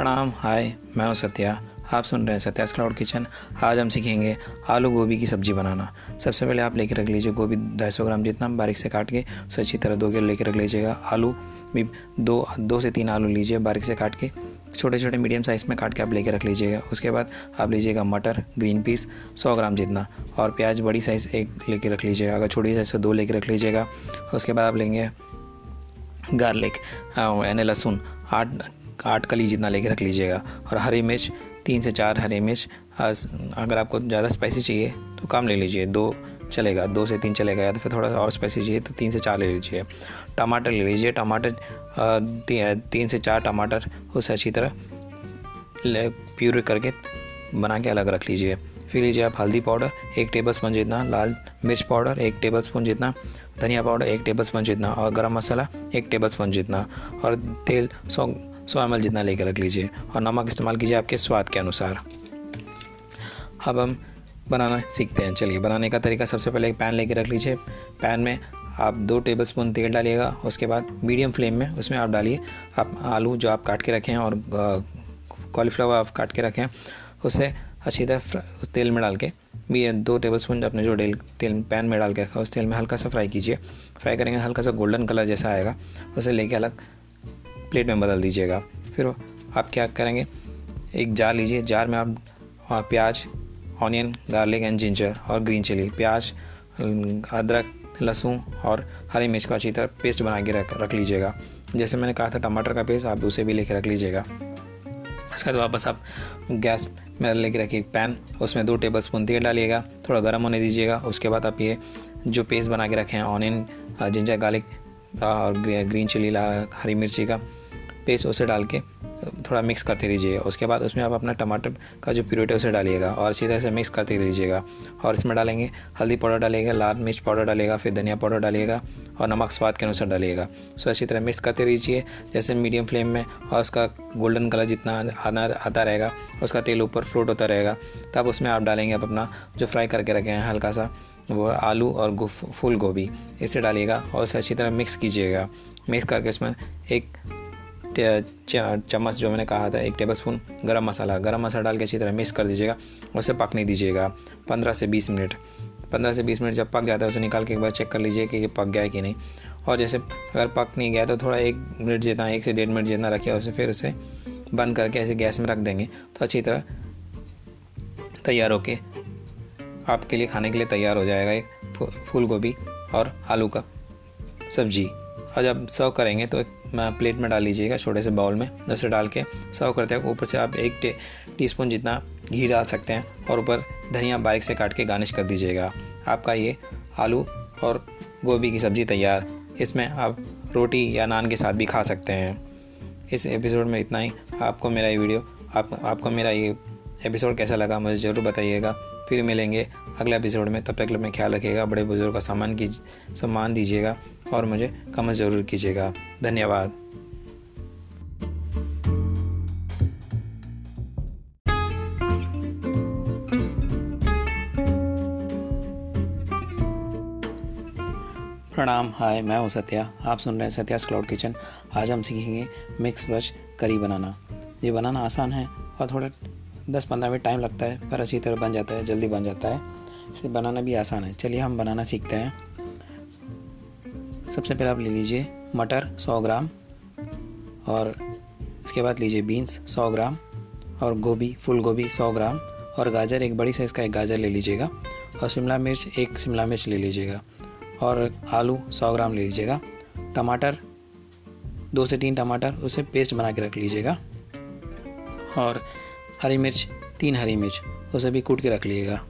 प्रणाम, हाय, मैं हूँ सत्या। आप सुन रहे हैं सत्यास क्लाउड किचन। आज हम सीखेंगे आलू गोभी की सब्ज़ी बनाना। सबसे पहले आप लेके रख लीजिए गोभी ढाई सौ ग्राम, जितना बारीक से काट के, उसे अच्छी तरह दो किलो लेके रख लीजिएगा आलू। भी दो दो से तीन आलू लीजिए बारीक से काट के। छोटे छोटे मीडियम साइज़ में काट के आप लेके रख लीजिएगा। उसके बाद आप लीजिएगा मटर, ग्रीन पीस, सौ ग्राम जितना। और प्याज बड़ी साइज़ एक लेके रख लीजिएगा। अगर छोटी साइज़ से दो लेके रख लीजिएगा। उसके बाद आप लेंगे गार्लिक यानी लहसुन। आठ आठ कली जितना लेके रख लीजिएगा। और हरी मिर्च, तीन से चार हरी मिर्च अगर आपको ज़्यादा स्पाइसी चाहिए तो कम ले लीजिए। दो चलेगा, दो से तीन चलेगा, या तो फिर थोड़ा और स्पाइसी चाहिए तो तीन से चार ले लीजिए। टमाटर ले लीजिए, टमाटर तीन से चार टमाटर उसे अच्छी तरह प्यूर करके बना के अलग रख लीजिए। फिर लीजिए आप हल्दी पाउडर, एक टेबल स्पून जितना, लाल मिर्च पाउडर, एक टेबल स्पून जितना, धनिया पाउडर, एक टेबल स्पून जितना, और गरम मसाला, एक टेबल स्पून जितना। और तेल, सौ सौ एम जितना लेकर रख लीजिए और नमक इस्तेमाल कीजिए आपके स्वाद के अनुसार। अब हम बनाना सीखते हैं। चलिए, बनाने का तरीका सबसे पहले एक पैन लेके रख लीजिए। पैन में आप दो टेबल स्पून तेल डालिएगा, उसके बाद मीडियम फ्लेम में उसमें आप डालिए। आप आलू जो आप काट के रखे हैं और कॉलीफ्लावर आप काट के रखें उसे अच्छी तरह उस तेल में डाल के भी दो टेबल स्पून अपने जो डेल तेल, पैन में डाल के रखा उस तेल में हल्का सा फ्राई कीजिए। फ्राई करेंगे, हल्का सा गोल्डन कलर जैसा आएगा, उसे लेके अलग प्लेट में बदल दीजिएगा। फिर आप क्या करेंगे? एक जार लीजिए। जार में आप प्याज, ऑनियन, गार्लिक एंड जिंजर और ग्रीन चिली। प्याज, अदरक, लहसुन और हरी मिर्च को अच्छी तरह पेस्ट बना के रख रख लीजिएगा। जैसे मैंने कहा था, टमाटर का पेस्ट आप उसे भी लेके रख लीजिएगा। उसके बाद वापस आप गैस में लेके रखिए पैन। उसमें दो टेबल स्पून तेल डालिएगा, थोड़ा गर्म होने दीजिएगा। उसके बाद आप ये जो पेस्ट बना के रखे ऑनियन, जिंजर, गार्लिक और ग्रीन चिली, हरी मिर्ची का पेस्ट उसे डाल के, थोड़ा मिक्स करते रहिए। उसके बाद उसमें आप अपना टमाटर का जो प्यूरिट है उसे डालिएगा और अच्छी तरह से मिक्स करते रहिएगा। और इसमें डालेंगे हल्दी पाउडर डालिएगा, लाल मिर्च पाउडर डालिएगा, फिर धनिया पाउडर डालिएगा और नमक स्वाद के अनुसार डालिएगा। सो अच्छी तरह मिक्स करते रहिए। जैसे मीडियम फ्लेम में और उसका गोल्डन कलर जितना आना, आता रहेगा, उसका तेल ऊपर फ्लोट होता रहेगा, तब उसमें आप डालेंगे आप अपना जो फ्राई करके रखे हैं हल्का सा, वो आलू और फूल गोभी। इसे डालिएगा और उसे अच्छी तरह मिक्स कीजिएगा। मिक्स करके इसमें एक चम्मच जो मैंने कहा था, एक टेबल स्पून गर्म मसाला। गर्म मसाला डाल के अच्छी तरह मिक्स कर दीजिएगा, उसे पकने दीजिएगा पंद्रह से बीस मिनट। पंद्रह से बीस मिनट जब पक जाता है, उसे निकाल के एक बार चेक कर लीजिए कि पक गया है कि नहीं। और जैसे अगर पक नहीं गया तो थोड़ा एक मिनट जितना, एक से डेढ़ मिनट जितना रखिए, उसे फिर उसे बंद करके ऐसे गैस में रख देंगे। तो अच्छी तरह तैयार होके आपके लिए, खाने के लिए तैयार हो जाएगा एक फूल गोभी और आलू का सब्ज़ी। और जब सर्व करेंगे तो एक प्लेट में डाल लीजिएगा छोटे से बाउल में उसे डाल के सर्व करते हैं। ऊपर से आप एक टे स्पून जितना घी डाल सकते हैं और ऊपर धनिया बारीक से काट के गार्निश कर दीजिएगा। आपका ये आलू और गोभी की सब्ज़ी तैयार। इसमें आप रोटी या नान के साथ भी खा सकते हैं। इस एपिसोड में इतना ही। आपको मेरा ये वीडियो आप आपको मेरा ये एपिसोड कैसा लगा मुझे ज़रूर बताइएगा। फिर मिलेंगे अगले एपिसोड में। तब तक में ख्याल रखिएगा, बड़े बुज़ुर्ग का सम्मान की, सम्मान दीजिएगा और मुझे कमेंट ज़रूर कीजिएगा। धन्यवाद। प्रणाम। हाय, मैं हूँ सत्या। आप सुन रहे हैं सत्या क्लाउड किचन आज हम सीखेंगे मिक्स वेज करी बनाना। ये बनाना आसान है और थोड़ा दस पंद्रह मिनट टाइम लगता है, पर अच्छी तरह बन जाता है, जल्दी बन जाता है। इसे बनाना भी आसान है। चलिए हम बनाना सीखते हैं। सबसे पहले आप ले लीजिए मटर 100 ग्राम और इसके बाद लीजिए बीन्स 100 ग्राम और गोभी फुल गोभी 100 ग्राम और गाजर, एक बड़ी साइज़ का एक गाजर ले लीजिएगा और शिमला मिर्च, एक शिमला मिर्च ले लीजिएगा और आलू 100 ग्राम ले लीजिएगा। टमाटर, दो से तीन टमाटर, उसे पेस्ट बना के रख लीजिएगा और हरी मिर्च, तीन हरी मिर्च उसे भी कूट के रख लीजिएगा।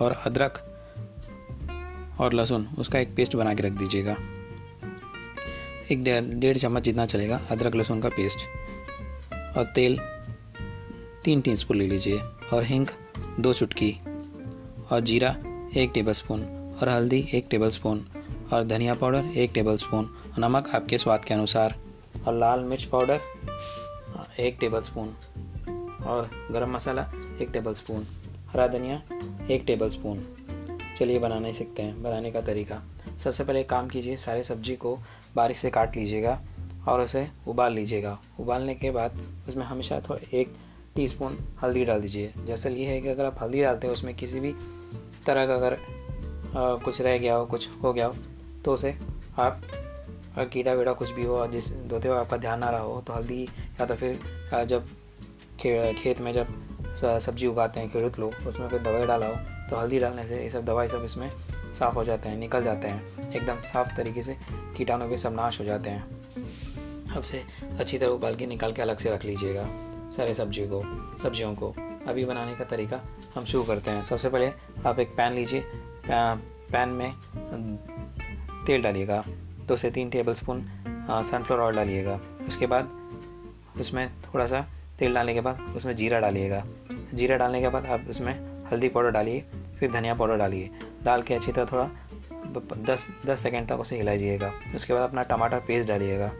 और अदरक और लहसुन, उसका एक पेस्ट बना के रख दीजिएगा। एक डेढ़ चम्मच जितना चलेगा, अदरक, लहसुन का पेस्ट। और तेल, तीन टी स्पून ले लीजिए। और हिंग, दो चुटकी। और जीरा, एक टेबल स्पून और हल्दी, एक टेबल स्पून और धनिया पाउडर, एक टेबल स्पून नमक आपके स्वाद के अनुसार। और लाल मिर्च पाउडर, एक टेबल स्पून और गरम मसाला एक टेबल स्पून हरा धनिया एक टेबल स्पून चलिए बनाने सीखते हैं बनाने का तरीका। सबसे पहले काम कीजिए सारे सब्ज़ी को बारीक से काट लीजिएगा और उसे उबाल लीजिएगा। उबालने के बाद उसमें हमेशा थोड़ा एक टीस्पून हल्दी डाल दीजिए। जैसे ये है कि अगर आप हल्दी डालते हो उसमें किसी भी तरह का अगर आ, कुछ रह गया हो कुछ हो गया हो तो उसे आप कीड़ा वीड़ा कुछ भी हो जिस धोते हुए आपका ध्यान ना रहा हो तो हल्दी या तो फिर जब खेत में जब सब्ज़ी उगाते हैं खेडूत लोग, उसमें कोई दवाई डाला हो तो हल्दी डालने से ये सब दवाई सब इसमें साफ़ हो जाते हैं, निकल जाते हैं। एकदम साफ़ तरीके से कीटाणु के सब नाश हो जाते हैं। अब से अच्छी तरह उबाल के निकाल के अलग से रख लीजिएगा सारे सब्ज़ी को, सब्जियों को। अभी बनाने का तरीका हम शुरू करते हैं। सबसे पहले आप एक पैन लीजिए पैन में तेल डालिएगा, दो से तीन टेबल स्पून सनफ्लावर ऑयल डालिएगा। उसके बाद उसमें थोड़ा सा तेल डालने के बाद उसमें जीरा डालिएगा। जीरा डालने के बाद आप उसमें हल्दी पाउडर डालिए, फिर धनिया पाउडर डालिए। डाल के अच्छी तरह थोड़ा दस दस सेकेंड तक उसे हिलाइएगा। उसके बाद अपना टमाटर पेस्ट डालिएगा।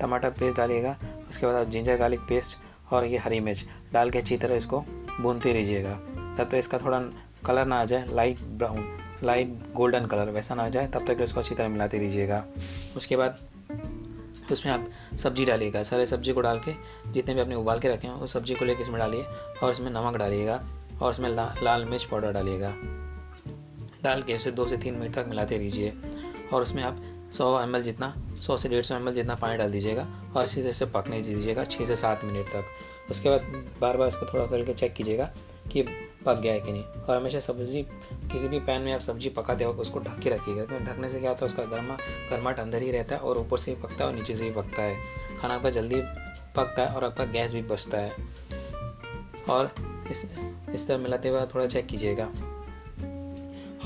टमाटर पेस्ट डालिएगा, उसके बाद आप जिंजर गार्लिक पेस्ट और ये हरी मिर्च डाल के अच्छी तरह इसको भूनते रहिएगा। तब तक इसका थोड़ा कलर ना आ जाए, light brown, light golden colour वैसा ना आ जाए, तब तक इसको अच्छी तरह मिलाते रहिएगा। उसके बाद उसमें आप सब्ज़ी डालिएगा। सारे सब्ज़ी को डाल के जितने भी आपने उबाल के रखे हैं उस सब्ज़ी को लेकर इसमें डालिए और इसमें नमक डालिएगा और इसमें ला, लाल मिर्च पाउडर डालिएगा। डाल के उसे दो से तीन मिनट तक मिलाते रहिए और उसमें आप सौ एम जितना सौ से डेढ़ सौ एम जितना पानी डाल दीजिएगा और इसी तरह से पकने दीजिएगा छः से सात मिनट तक। उसके बाद बार बार इसको थोड़ा करके चेक कीजिएगा कि पक गया है कि नहीं? और हमेशा सब्ज़ी किसी भी पैन में आप सब्ज़ी पकाते हो उसको ढक के रखिएगा क्योंकि ढकने से क्या होता है उसका गर्मा गर्माट अंदर ही रहता है और ऊपर से भी पकता है और नीचे से भी पकता है। खाना आपका जल्दी पकता है और आपका गैस भी बचता है। और इस इस तरह मिलाते हुए थोड़ा चेक कीजिएगा।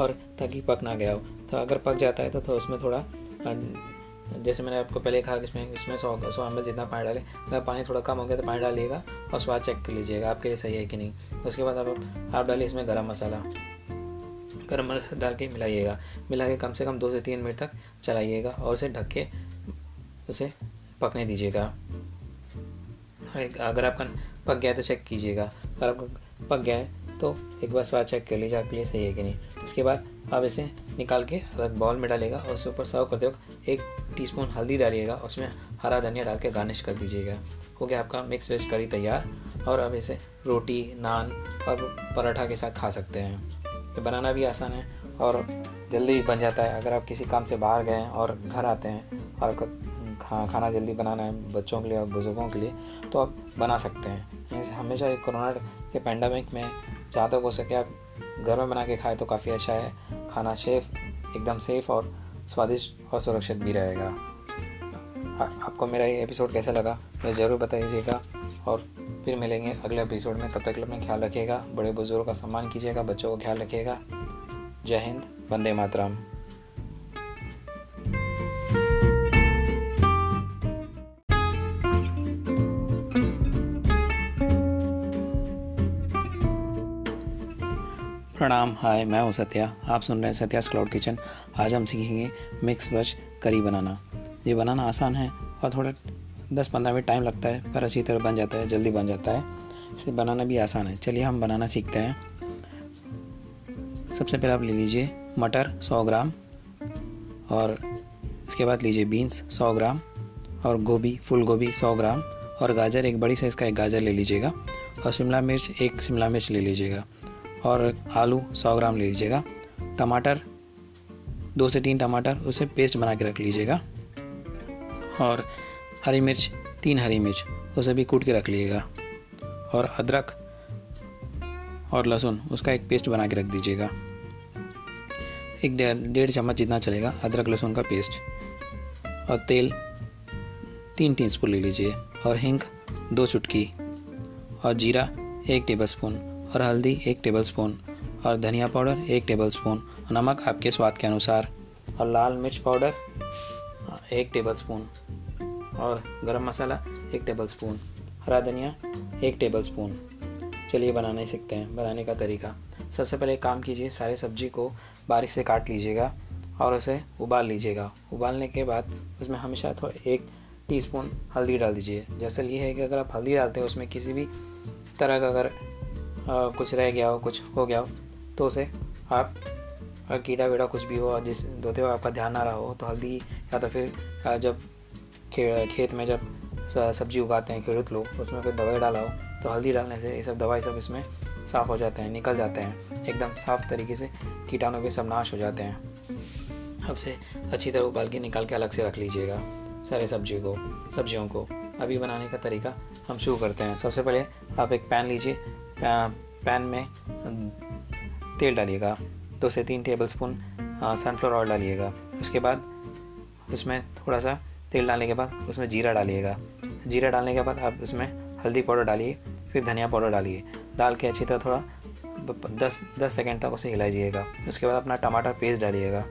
और ताकि पक ना गया हो। तो अगर पक जाता है तो, तो उसमें थोड़ा जैसे मैंने आपको पहले कहा कि इसमें इसमें सौ सौ एम जितना पानी डाले अगर पानी थोड़ा कम हो गया तो पानी डालिएगा। और स्वाद चेक कर लीजिएगा, आपके लिए सही है कि नहीं। उसके बाद आप आप डालिए इसमें गर्म मसाला। गर्म मसाला डाल के मिलाइएगा। मिला के कम से कम दो से तीन मिनट तक चलाइएगा और उसे ढक के उसे पकने दीजिएगा। अगर आपका पक गया तो चेक कीजिएगा। अगर आपका पक गया है तो एक बार स्वाद चेक कर लीजिए, आपके लिए सही है कि नहीं। उसके बाद आप इसे निकाल के अलग बाउल में डालेगा और उसके ऊपर सर्व करते वक्त एक टीस्पून हल्दी डालिएगा। उसमें हरा धनिया डाल के गार्निश कर दीजिएगा। हो गया आपका मिक्स वेज करी तैयार। और अब इसे रोटी नान और पराठा के साथ खा सकते हैं। ये बनाना भी आसान है और जल्दी भी बन जाता है। अगर आप किसी काम से बाहर गए हैं और घर आते हैं और आपका खा, खाना जल्दी बनाना है बच्चों के लिए और बुज़ुर्गों के लिए तो आप बना सकते हैं। हमेशा एक कोरोना के पैंडमिक में जहाँ तक हो सके आप घर में बना के खाए तो काफ़ी अच्छा है। खाना सेफ़ एकदम सेफ़ और स्वादिष्ट और सुरक्षित भी रहेगा। आपको मेरा ये एपिसोड कैसा लगा मुझे ज़रूर बताइएगा और फिर मिलेंगे अगले एपिसोड में। तब तक अपना ख्याल रखिएगा, बड़े बुज़ुर्गों का सम्मान कीजिएगा, बच्चों का ख्याल रखिएगा। जय हिंद, वंदे मातरम। प्रणाम, हाय, मैं हूँ सत्या। आप सुन रहे हैं सत्यास क्लाउड किचन। आज हम सीखेंगे मिक्स वेज करी बनाना। ये बनाना आसान है और थोड़ा दस पंद्रह मिनट टाइम लगता है, पर अच्छी तरह बन जाता है, जल्दी बन जाता है। इसे बनाना भी आसान है। चलिए हम बनाना सीखते हैं। सबसे पहले आप ले लीजिए मटर सौ ग्राम और इसके बाद लीजिए बीन्स सौ ग्राम और गोभी फुल गोभी सौ ग्राम और गाजर, एक बड़ी साइज़ का एक गाजर ले लीजिएगा और शिमला मिर्च, एक शिमला मिर्च ले लीजिएगा और आलू सौ ग्राम ले लीजिएगा। टमाटर, दो से तीन टमाटर, उसे पेस्ट बना के रख लीजिएगा। और हरी मिर्च, तीन हरी मिर्च, उसे भी कूट के रख लीजिएगा। और अदरक और लहसुन, उसका एक पेस्ट बना के रख दीजिएगा। एक डेढ़ चम्मच जितना चलेगा अदरक लहसुन का पेस्ट। और तेल, तीन टी स्पून ले लीजिए। और हिंग, दो चुटकी। और जीरा, एक टेबल स्पून और हल्दी, एक टेबलस्पून। और धनिया पाउडर, एक टेबल टेबलस्पून नमक आपके स्वाद के अनुसार। और लाल मिर्च पाउडर एक टेबल स्पून और गरम मसाला एक टेबल स्पून हरा धनिया एक टेबल स्पून चलिए बनाने सीखते हैं बनाने का तरीका। सबसे पहले एक काम कीजिए सारे सब्ज़ी को बारीक से काट लीजिएगा और उसे उबाल लीजिएगा। उबालने के बाद उसमें हमेशा थोड़ा एक टीस्पून हल्दी डाल दीजिए। जैसे ये है कि अगर आप हल्दी डालते हो उसमें किसी भी तरह का अगर आ, कुछ रह गया हो कुछ हो गया हो तो उसे आप कीड़ा वीड़ा कुछ भी हो जिस धोते हुए आपका ध्यान ना रहा हो तो हल्दी या तो फिर जब खे, खेत में जब सब्ज़ी उगाते हैं खेडूत लोग उसमें कोई दवाई डाला हो तो हल्दी डालने से ये सब दवाई सब इसमें साफ़ हो जाते हैं निकल जाते हैं। एकदम साफ़ तरीके से कीटाणु भी सब नाश हो जाते हैं। अब से अच्छी तरह उबाल के निकाल के अलग से रख लीजिएगा सारे सब्ज़ी को सब्जियों को। अभी बनाने का तरीका हम शुरू करते हैं। सबसे पहले आप एक पैन लीजिए पैन में तेल डालिएगा। दो से तीन टेबल स्पून सनफ्लावर ऑयल डालिएगा। उसके बाद उसमें थोड़ा सा तेल डालने के बाद उसमें जीरा डालिएगा। जीरा डालने के बाद आप उसमें हल्दी पाउडर डालिए, फिर धनिया पाउडर डालिए। डाल के अच्छी तरह थोड़ा दस दस सेकेंड तक उसे हिलाइएगा। उसके बाद अपना टमाटर पेस्ट डालिएगा।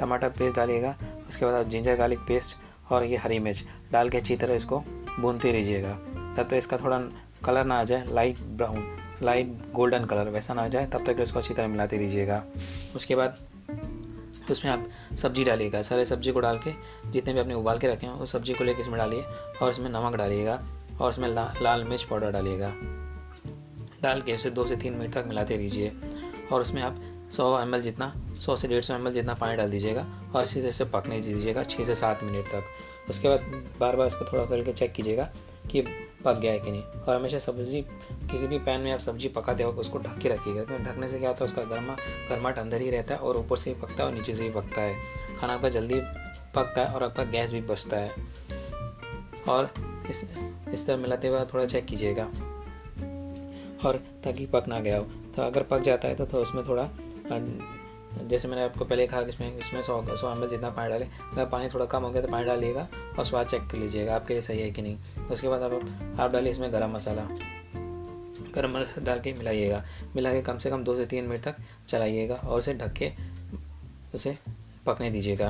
टमाटर पेस्ट डालिएगा, उसके बाद आप जिंजर गार्लिक पेस्ट और ये हरी मिर्च डाल के अच्छी तरह इसको भूनते रहिएगा। तब तक इसका थोड़ा कलर ना आ जाए, light brown, light golden colour वैसा ना आ जाए, तब तक इसको अच्छी तरह मिलाते रहिएगा। उसके बाद उसमें आप सब्ज़ी डालिएगा सारे सब्ज़ी को डाल के जितने भी आपने उबाल के रखे हैं उस सब्ज़ी को लेकर इसमें डालिए और इसमें नमक डालिएगा और इसमें ला, लाल मिर्च पाउडर डालिएगा। डाल के उसे दो से तीन मिनट तक मिलाते रहिए और उसमें आप सौ एम जितना सौ से डेढ़ सौ एम जितना पानी डाल दीजिएगा और इसी से पकने दीजिएगा छः से सात मिनट तक। उसके बाद बार बार इसको थोड़ा करके चेक कीजिएगा कि पक गया है कि नहीं? और हमेशा सब्ज़ी किसी भी पैन में आप सब्ज़ी पकाते हो उसको ढक के रखिएगा। क्योंकि ढकने से क्या होता है? उसका गर्मा गर्माट अंदर ही रहता है और ऊपर से भी पकता है और नीचे से भी पकता है। खाना आपका जल्दी पकता है और आपका गैस भी बचता है। और इस इस तरह मिलाते हुए थोड़ा चेक कीजिएगा। और ताकि पक ना गया हो। तो अगर पक जाता है तो, तो उसमें थोड़ा जैसे मैंने आपको पहले कहा कि इसमें इसमें सौ सौ एम जितना पानी डाले अगर पानी थोड़ा कम हो गया तो पानी डालिएगा। और स्वाद चेक कर लीजिएगा, आपके लिए सही है कि नहीं। उसके बाद आप आप डालिए इसमें गरम मसाला। गरम मसाला डाल के मिलाइएगा। मिला के कम से कम दो से तीन मिनट तक चलाइएगा और उसे ढक के उसे पकने दीजिएगा।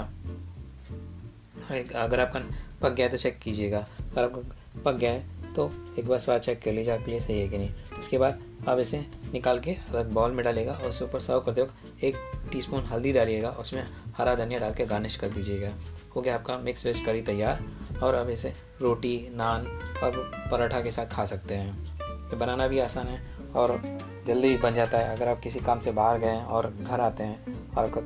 अगर आपका पक गया तो चेक कीजिएगा। अगर आपका पक गया है तो एक बार स्वाद चेक कर लीजिए, आपके लिए सही है कि नहीं। उसके बाद आप इसे निकाल के अलग बाउल में डालेगा और उसके ऊपर सर्व करते वक्त एक टीस्पून हल्दी डालिएगा। उसमें हरा धनिया डाल के गार्निश कर दीजिएगा। हो गया आपका मिक्स वेज करी तैयार। और अब इसे रोटी नान और पराठा के साथ खा सकते हैं। ये बनाना भी आसान है और जल्दी बन जाता है। अगर आप किसी काम से बाहर गए हैं और घर आते हैं और आपका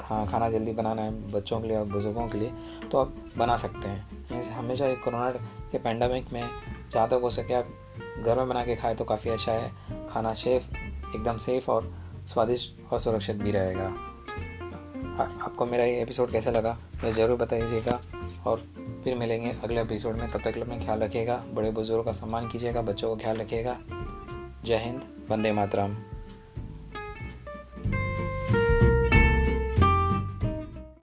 खा, खाना जल्दी बनाना है बच्चों के लिए और बुज़ुर्गों के लिए तो आप बना सकते हैं। हमेशा कोरोना के पैंडमिक में जहाँ तक हो सके आप घर में बना के खाए तो काफ़ी अच्छा है। खाना सेफ़ एकदम सेफ़ और स्वादिष्ट और सुरक्षित भी रहेगा। आपको मेरा ये एपिसोड कैसा लगा मुझे ज़रूर बताइएगा और फिर मिलेंगे अगले एपिसोड में। तब तक अपना ख्याल रखिएगा, बड़े बुज़ुर्गों का सम्मान कीजिएगा, बच्चों का ख्याल रखिएगा। जय हिंद, वंदे मातरम।